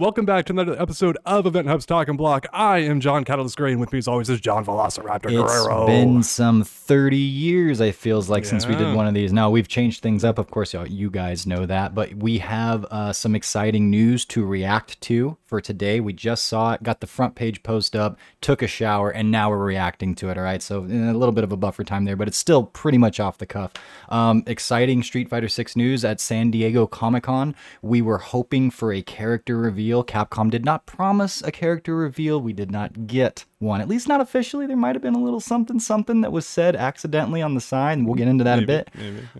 Welcome back to another episode of Event Hub's Talk Talking Block. I am John Catalyst Gray, and with me as always is John Velociraptor Guerrero. It's been some 30 years, I feels like, since we Yeah. did one of these. Now, we've changed things up. Of course, y'all- you guys know that. But we have uh, some exciting news to react to for today. We just saw it, got the front page post up, took a shower, and now we're reacting to it. All right. So, eh, a little bit of a buffer time there, but it's still pretty much off the cuff. Um, exciting Street Fighter 6 news at San Diego Comic Con. We were hoping for a character reveal. Capcom did not promise a character reveal. We did not get one, at least not officially. There might have been a little something, something that was said accidentally on the side, and we'll get into that a bit.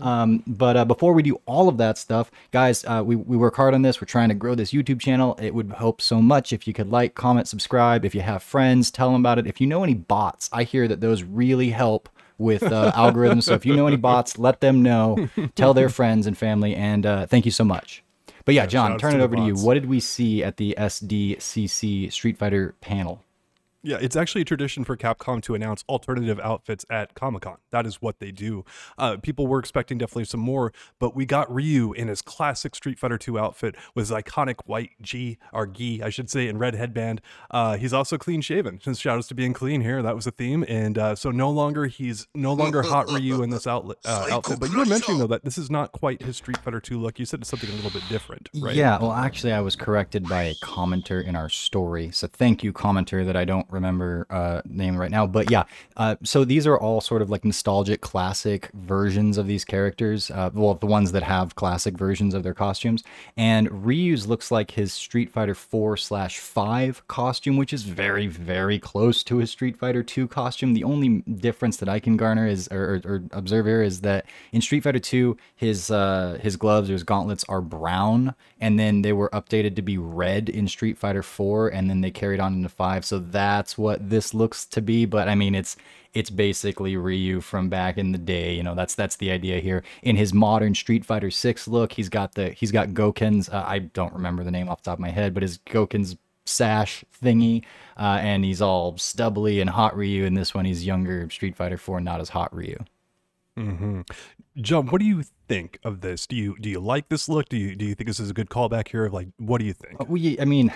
Um, but uh, before we do all of that stuff, guys, uh, we, we work hard on this. We're trying to grow this YouTube channel. It would help so much if you could like, comment, subscribe. If you have friends, tell them about it. If you know any bots, I hear that those really help with uh, algorithms. So if you know any bots, let them know. Tell their friends and family. And uh, thank you so much. But yeah, John, turn it over to you. What did we see at the SDCC Street Fighter panel? Yeah, it's actually a tradition for Capcom to announce alternative outfits at Comic Con. That is what they do. Uh, people were expecting definitely some more, but we got Ryu in his classic Street Fighter 2 outfit with his iconic white G, or gi, I should say, and red headband. Uh, he's also clean shaven. Since shout outs to being clean here, that was a theme. And uh, so no longer he's no longer hot Ryu in this outlet, uh, outfit. But you were mentioning though that this is not quite his Street Fighter 2 look. You said it's something a little bit different, right? Yeah, well, actually, I was corrected by a commenter in our story. So thank you, commenter, that I don't remember uh, name right now. But yeah, uh, so these are all sort of like nostalgic, classic versions of these characters. Uh, well, the ones that have classic versions of their costumes. And Ryu's looks like his Street Fighter 4 slash 5 costume, which is very, very close to his Street Fighter 2 costume. The only difference that I can garner is or, or, or observe here is that in Street Fighter 2, his uh, his gloves or his gauntlets are brown, and then they were updated to be red in Street Fighter 4, and then they carried on into 5. So that's what this looks to be. But I mean, it's it's basically Ryu from back in the day. You know, that's that's the idea here. In his modern Street Fighter 6 look, he's got the he's got Gouken's. Uh, I don't remember the name off the top of my head, but his Gouken's sash thingy, uh, and he's all stubbly and hot Ryu. In this one, he's younger Street Fighter 4, not as hot Ryu. John, what do you think of this? Do you do you like this look? Do you do you think this is a good callback here? Of Like, what do you think? We, I mean,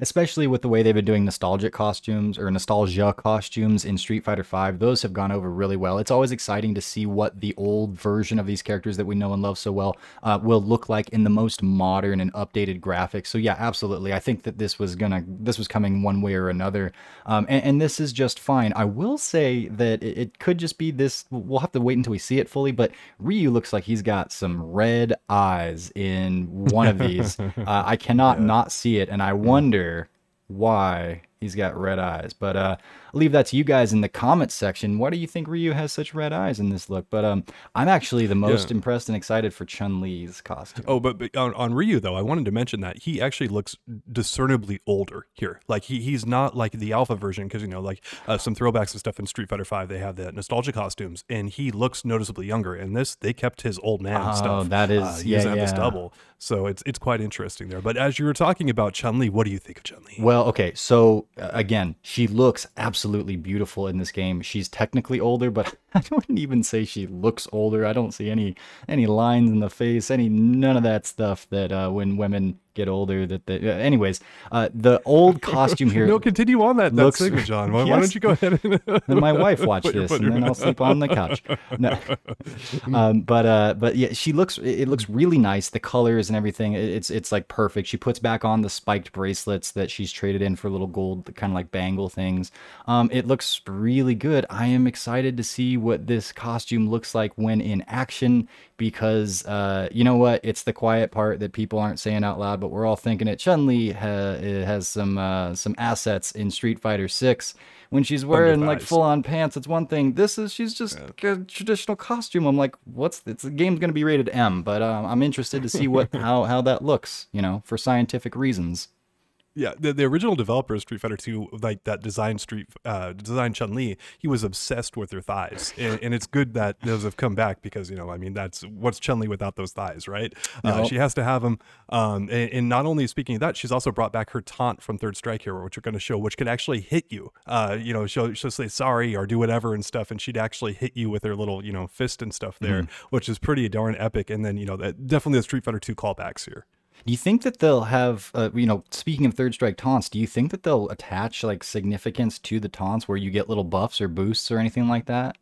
especially with the way they've been doing nostalgic costumes or nostalgia costumes in Street Fighter V, those have gone over really well. It's always exciting to see what the old version of these characters that we know and love so well uh, will look like in the most modern and updated graphics. So yeah, absolutely. I think that this was gonna, this was coming one way or another, um, and, and this is just fine. I will say that it, it could just be this. We'll have to wait until we see it fully. But Ryu looks like he's got some red eyes in one of these. uh, I cannot not see it, and I wonder why he's got red eyes. But uh, I'll leave that to you guys in the comments section. Why do you think Ryu has such red eyes in this look? But um, I'm actually the most Yeah. impressed and excited for Chun Li's costume. Oh, but, but on, on Ryu though, I wanted to mention that he actually looks discernibly older here. Like he he's not like the alpha version because you know like uh, some throwbacks and stuff in Street Fighter Five they have the nostalgia costumes and he looks noticeably younger. In this, they kept his old man stuff. Oh, stuff. that is- uh, he yeah, doesn't have this yeah. double, so it's it's quite interesting there. But as you were talking about Chun Li, what do you think of Chun Li? Well, okay, so again, she looks absolutely beautiful in this game. She's technically older, but I wouldn't even say she looks older. I don't see any any lines in the face, any none of that stuff that uh, when women get older that they. Uh, anyways, uh, the old costume here. no, continue on that, that looks- segment, John. Why, why don't you go ahead and then my wife watch Put this, and then I'll sleep on the couch. No, um, but uh, but yeah, she looks. It it looks really nice. The colors and everything. It's it's like perfect. She puts back on the spiked bracelets that she's traded in for little gold, kind of like bangle things. Um, it looks really good. I am excited to see what this costume looks like when in action because uh, you know what? It's the quiet part that people aren't saying out loud, but we're all thinking it. Chun Li ha- has some uh, some assets in Street Fighter Six when she's wearing like full on pants. It's one thing. This is she's just a traditional costume. I'm like, what's it's the game's gonna be rated M, but um, I'm interested to see what how how that looks. You know, for scientific reasons. Yeah, the, the original developer of Street Fighter 2, like that design Street uh design Chun Li, he was obsessed with her thighs, and, and it's good that those have come back because you know, I mean, that's what's Chun Li without those thighs, right? Uh, she has to have them. Um, and, and not only speaking of that, she's also brought back her taunt from Third Strike Hero, which we're going to show, which can actually hit you. Uh, you know, she'll she'll say sorry or do whatever and stuff, and she'd actually hit you with her little you know fist and stuff there, which is pretty darn epic. And then you know, that, definitely the Street Fighter 2 callbacks here. Do you think that they'll have, uh, you know, speaking of third strike taunts, do you think that they'll attach like significance to the taunts where you get little buffs or boosts or anything like that?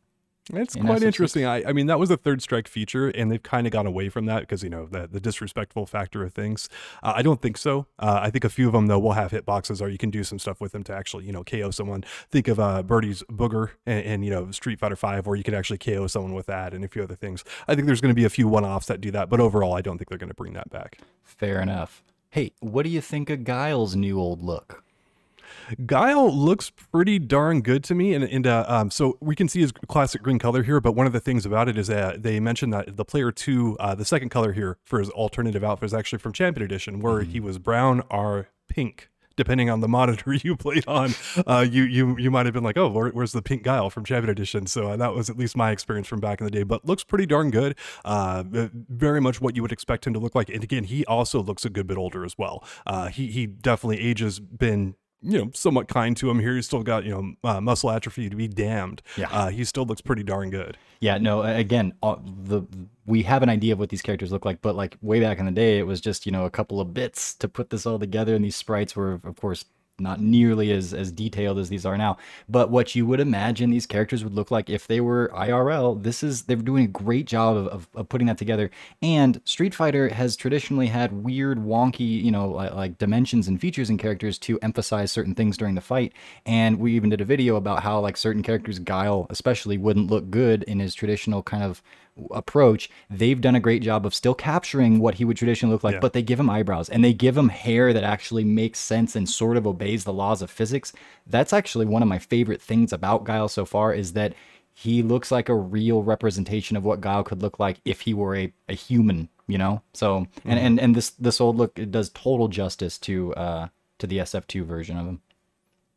It's in quite interesting. I, I mean, that was a third strike feature, and they've kind of gone away from that because you know the the disrespectful factor of things. Uh, I don't think so. Uh, I think a few of them though will have hitboxes, or you can do some stuff with them to actually you know KO someone. Think of uh, Birdie's Booger and, and, you know Street Fighter Five, where you could actually KO someone with that, and a few other things. I think there's going to be a few one offs that do that, but overall, I don't think they're going to bring that back. Fair enough. Hey, what do you think of Guile's new old look? Guile looks pretty darn good to me, and, and uh, um, so we can see his classic green color here. But one of the things about it is that they mentioned that the player two, uh, the second color here for his alternative outfit is actually from Champion Edition, where mm-hmm. he was brown or pink depending on the monitor you played on, uh, you you you might have been like, oh, where, where's the pink guile from Champion Edition? So uh, that was at least my experience from back in the day. But looks pretty darn good. Uh, very much what you would expect him to look like. And again, he also looks a good bit older as well. Uh, he he definitely ages been you know, somewhat kind to him here. He's still got, you know, uh, muscle atrophy to be damned. Yeah. Uh, he still looks pretty darn good. Yeah. No, again, uh, the we have an idea of what these characters look like, but like way back in the day, it was just, you know, a couple of bits to put this all together. And these sprites were, of course, not nearly as as detailed as these are now. But what you would imagine these characters would look like if they were irl this is they're doing a great job of, of, of putting that together. And street fighter has traditionally had weird wonky you know like, like, dimensions and features and characters to emphasize certain things during the fight. And we even did a video about how like certain characters guile especially wouldn't look good in his traditional kind of approach, they've done a great job of still capturing what he would traditionally look like, yeah. but they give him eyebrows and they give him hair that actually makes sense and sort of obeys the laws of physics. That's actually one of my favorite things about Guile so far is that he looks like a real representation of what Guile could look like if he were a, a human, you know? So mm-hmm. and, and and this this old look it does total justice to uh to the SF2 version of him.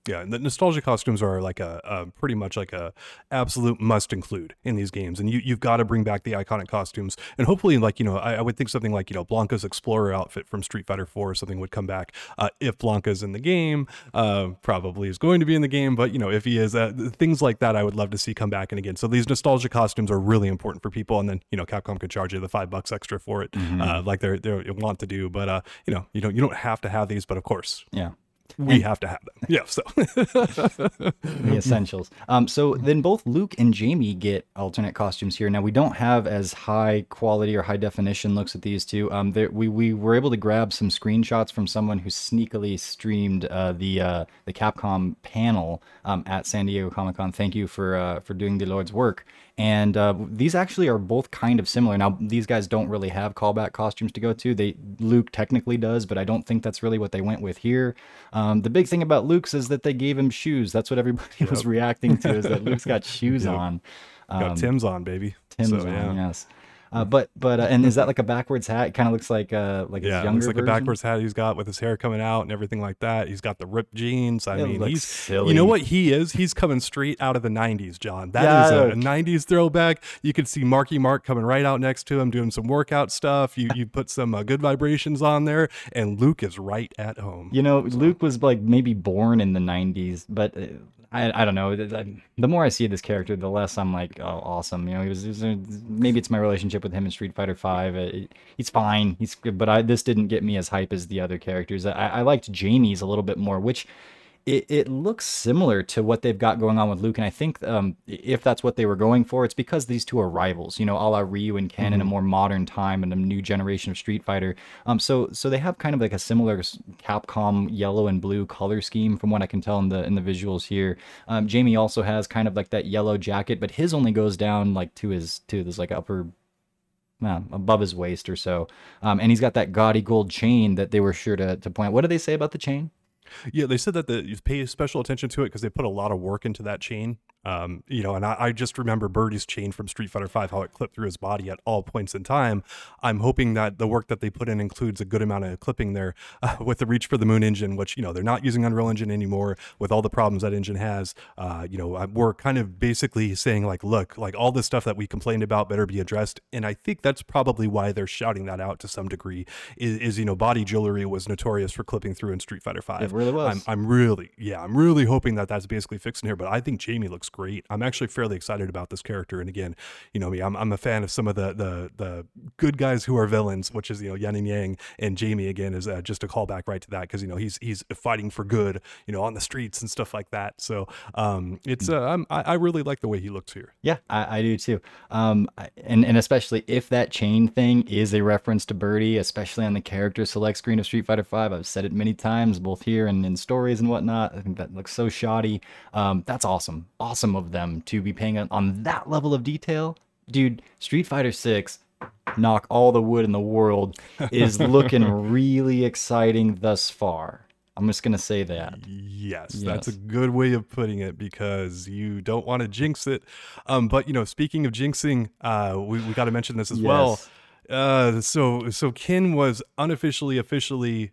Yeah, the nostalgia costumes are like a, a, pretty much like a absolute must include in these games, and you you've got to bring back the iconic costumes, and hopefully, like you know, I, I would think something like you know Blanka's Explorer outfit from Street Fighter Four or something would come back uh, if Blanka's in the game. Uh, probably is going to be in the game, but you know, if he is, uh, things like that, I would love to see come back and again. So these nostalgia costumes are really important for people, and then you know, Capcom could charge you the five bucks extra for it, mm-hmm. Uh, like they they want to do, but uh, you know, you don't you don't have to have these, but of course, yeah we and, have to have them. Yeah, so the essentials. Um, so then both Luke and Jamie get alternate costumes here. Now we don't have as high quality or high definition looks at these two. Um, we we were able to grab some screenshots from someone who sneakily streamed uh, the uh, the Capcom panel um, at San Diego Comic Con. Thank you for uh, for doing the Lord's work. And uh, these actually are both kind of similar. Now, these guys don't really have callback costumes to go to. They Luke technically does, but I don't think that's really what they went with here. Um, the big thing about Luke's is that they gave him shoes. That's what everybody yep. was reacting to. Is that Luke's got shoes yep. on. Um, got Tim's on, baby. Tim's so, on, yeah. yes. Uh, but but uh, and is that like a backwards hat? It kind of looks like uh like yeah, looks like version? a backwards hat he's got with his hair coming out and everything like that. He's got the ripped jeans. I it mean, he's silly. you know what he is? He's coming straight out of the '90s, John. That yeah, is a, a, '90s throwback. You can see Marky Mark coming right out next to him doing some workout stuff. You you put some uh, good vibrations on there, and Luke is right at home. You know, so. Luke was like maybe born in the '90s, but uh, I, I don't know. The more I see this character, the less I'm like, oh, awesome. You know, he was, he was uh, maybe it's my relationship with him in Street Fighter Five. Uh, he's fine. He's but I this didn't get me as hype as the other characters. I, I liked Jamie's a little bit more, which it, it looks similar to what they've got going on with Luke. And I think um, if that's what they were going for, it's because these two are rivals, you know, a la Ryu and Ken mm-hmm. in a more modern time and a new generation of Street Fighter. Um, so so they have kind of like a similar Capcom yellow and blue color scheme from what I can tell in the in the visuals here. Um, Jamie also has kind of like that yellow jacket, but his only goes down like to his to this like upper well, above his waist or so. Um, and he's got that gaudy gold chain that they were sure to, to point. What do they say about the chain? Yeah, they said that the, you pay special attention to it because they put a lot of work into that chain. Um, you know, and I, I, just remember Birdie's chain from Street Fighter Five, how it clipped through his body at all points in time. I'm hoping that the work that they put in includes a good amount of clipping there uh, with the Reach for the Moon engine, which you know they're not using Unreal Engine anymore with all the problems that engine has. Uh, you know, we're kind of basically saying like, look, like all this stuff that we complained about better be addressed, and I think that's probably why they're shouting that out to some degree. Is, is you know, body jewelry was notorious for clipping through in Street Fighter Five. It really was. I'm, I'm really, yeah, I'm really hoping that that's basically fixing here. But I think Jamie looks great. I'm actually fairly excited about this character. And again, you know me, I'm, I'm a fan of some of the the the good guys who are villains, which is you know Yun and Yang, and Jamie again is uh, just a callback right to that because you know he's he's fighting for good, you know, on the streets and stuff like that. So um, it's uh, I'm, I, I really like the way he looks here. Yeah, I, I do too. Um, and and especially if that chain thing is a reference to Birdie, especially on the character select screen of Street Fighter Five. I've said it many times, both here and in stories and whatnot. I think that looks so shoddy. Um, that's awesome, awesome of them to be paying on, on that level of detail, dude. Street Fighter Six knock all the wood in the world is looking really exciting thus far. I'm just gonna say that. Yes, that's a good way of putting it because you don't want to jinx it. Um, but you know, speaking of jinxing, uh, we, we got to mention this as well. Uh, so so Ken was unofficially, officially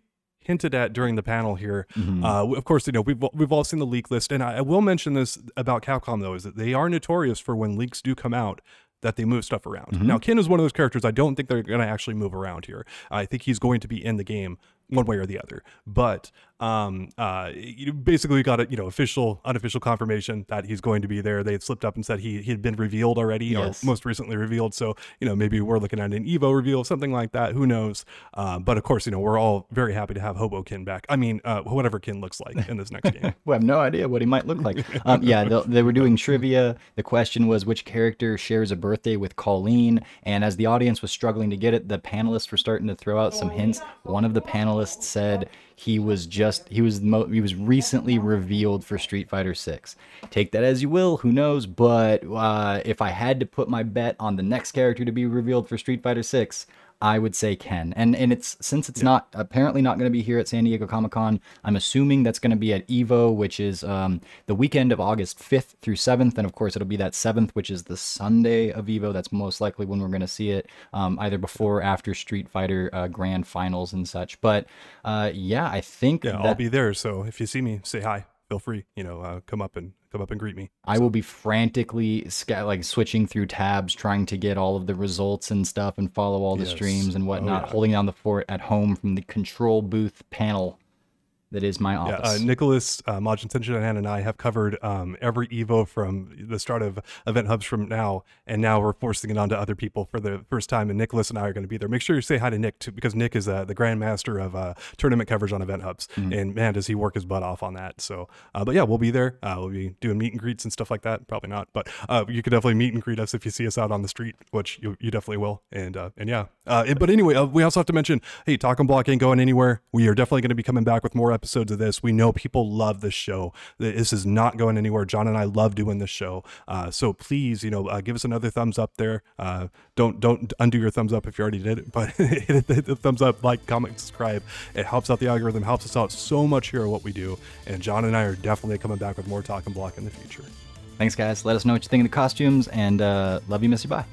hinted at during the panel here. Mm-hmm. Uh, of course, you know we've we've all seen the leak list, and I, I will mention this about Capcom though is that they are notorious for when leaks do come out that they move stuff around. Mm-hmm. Now, Ken is one of those characters I don't think they're going to actually move around here. I think he's going to be in the game one way or the other. But um, uh, you basically got a you know official, unofficial confirmation that he's going to be there. They had slipped up and said he he had been revealed already, Yes. or most recently revealed. So you know maybe we're looking at an Evo reveal, something like that. Who knows? Uh, but of course, you know we're all very happy to have Hobo Ken back. I mean, uh, whatever Ken looks like in this next game. We have no idea what he might look like. Um, yeah, they, they were doing trivia. The question was which character shares a birthday with Colleen, and as the audience was struggling to get it, the panelists were starting to throw out some hints. One of the panelists said he was just he was mo- he was recently revealed for Street Fighter 6. Take that as you will, who knows? But uh, if I had to put my bet on the next character to be revealed for Street Fighter 6, I would say Ken. And and it's since it's not apparently not going to be here at San Diego Comic Con, I'm assuming that's going to be at Evo, which is um, the weekend of August 5th through 7th, and of course it'll be that 7th, which is the Sunday of Evo. That's most likely when we're going to see it, um, either before or after Street Fighter uh, Grand Finals and such. But uh, yeah, I think Yeah, that I'll be there. So if you see me, say hi. Feel free. You know, uh, come up and come up and greet me. I will be frantically sca- like switching through tabs, trying to get all of the results and stuff, and follow all the Yes. streams and Oh, whatnot, yeah. holding down the fort at home from the control booth panel that is my Yeah, office. uh, Nicholas, uh, Majin Tenshinhan, and I have covered um, every Evo from the start of Event Hubs from now, and now we're forcing it on to other people for the first time. And Nicholas and I are going to be there. Make sure you say hi to Nick too, because Nick is uh, the grandmaster of uh, tournament coverage on Event Hubs, Mm-hmm. and man, does he work his butt off on that. So, uh, but yeah, we'll be there. Uh, we'll be doing meet and greets and stuff like that. Probably not, but uh, you could definitely meet and greet us if you see us out on the street, which you, you definitely will. And uh, and yeah, uh, but anyway, uh, we also have to mention, hey, Talk and Block ain't going anywhere. We are definitely going to be coming back with more episodes of this. We know people love this show. This is not going anywhere. John and I love doing this show. Uh, so please, you know, uh, give us another thumbs up there. Uh, don't don't undo your thumbs up if you already did it, but hit the, thumbs up, like, comment, subscribe. It helps out the algorithm, helps us out so much here at what we do. And John and I are definitely coming back with more Talk and Block in the future. Thanks, guys. Let us know what you think of the costumes, and uh, love you, miss you, bye.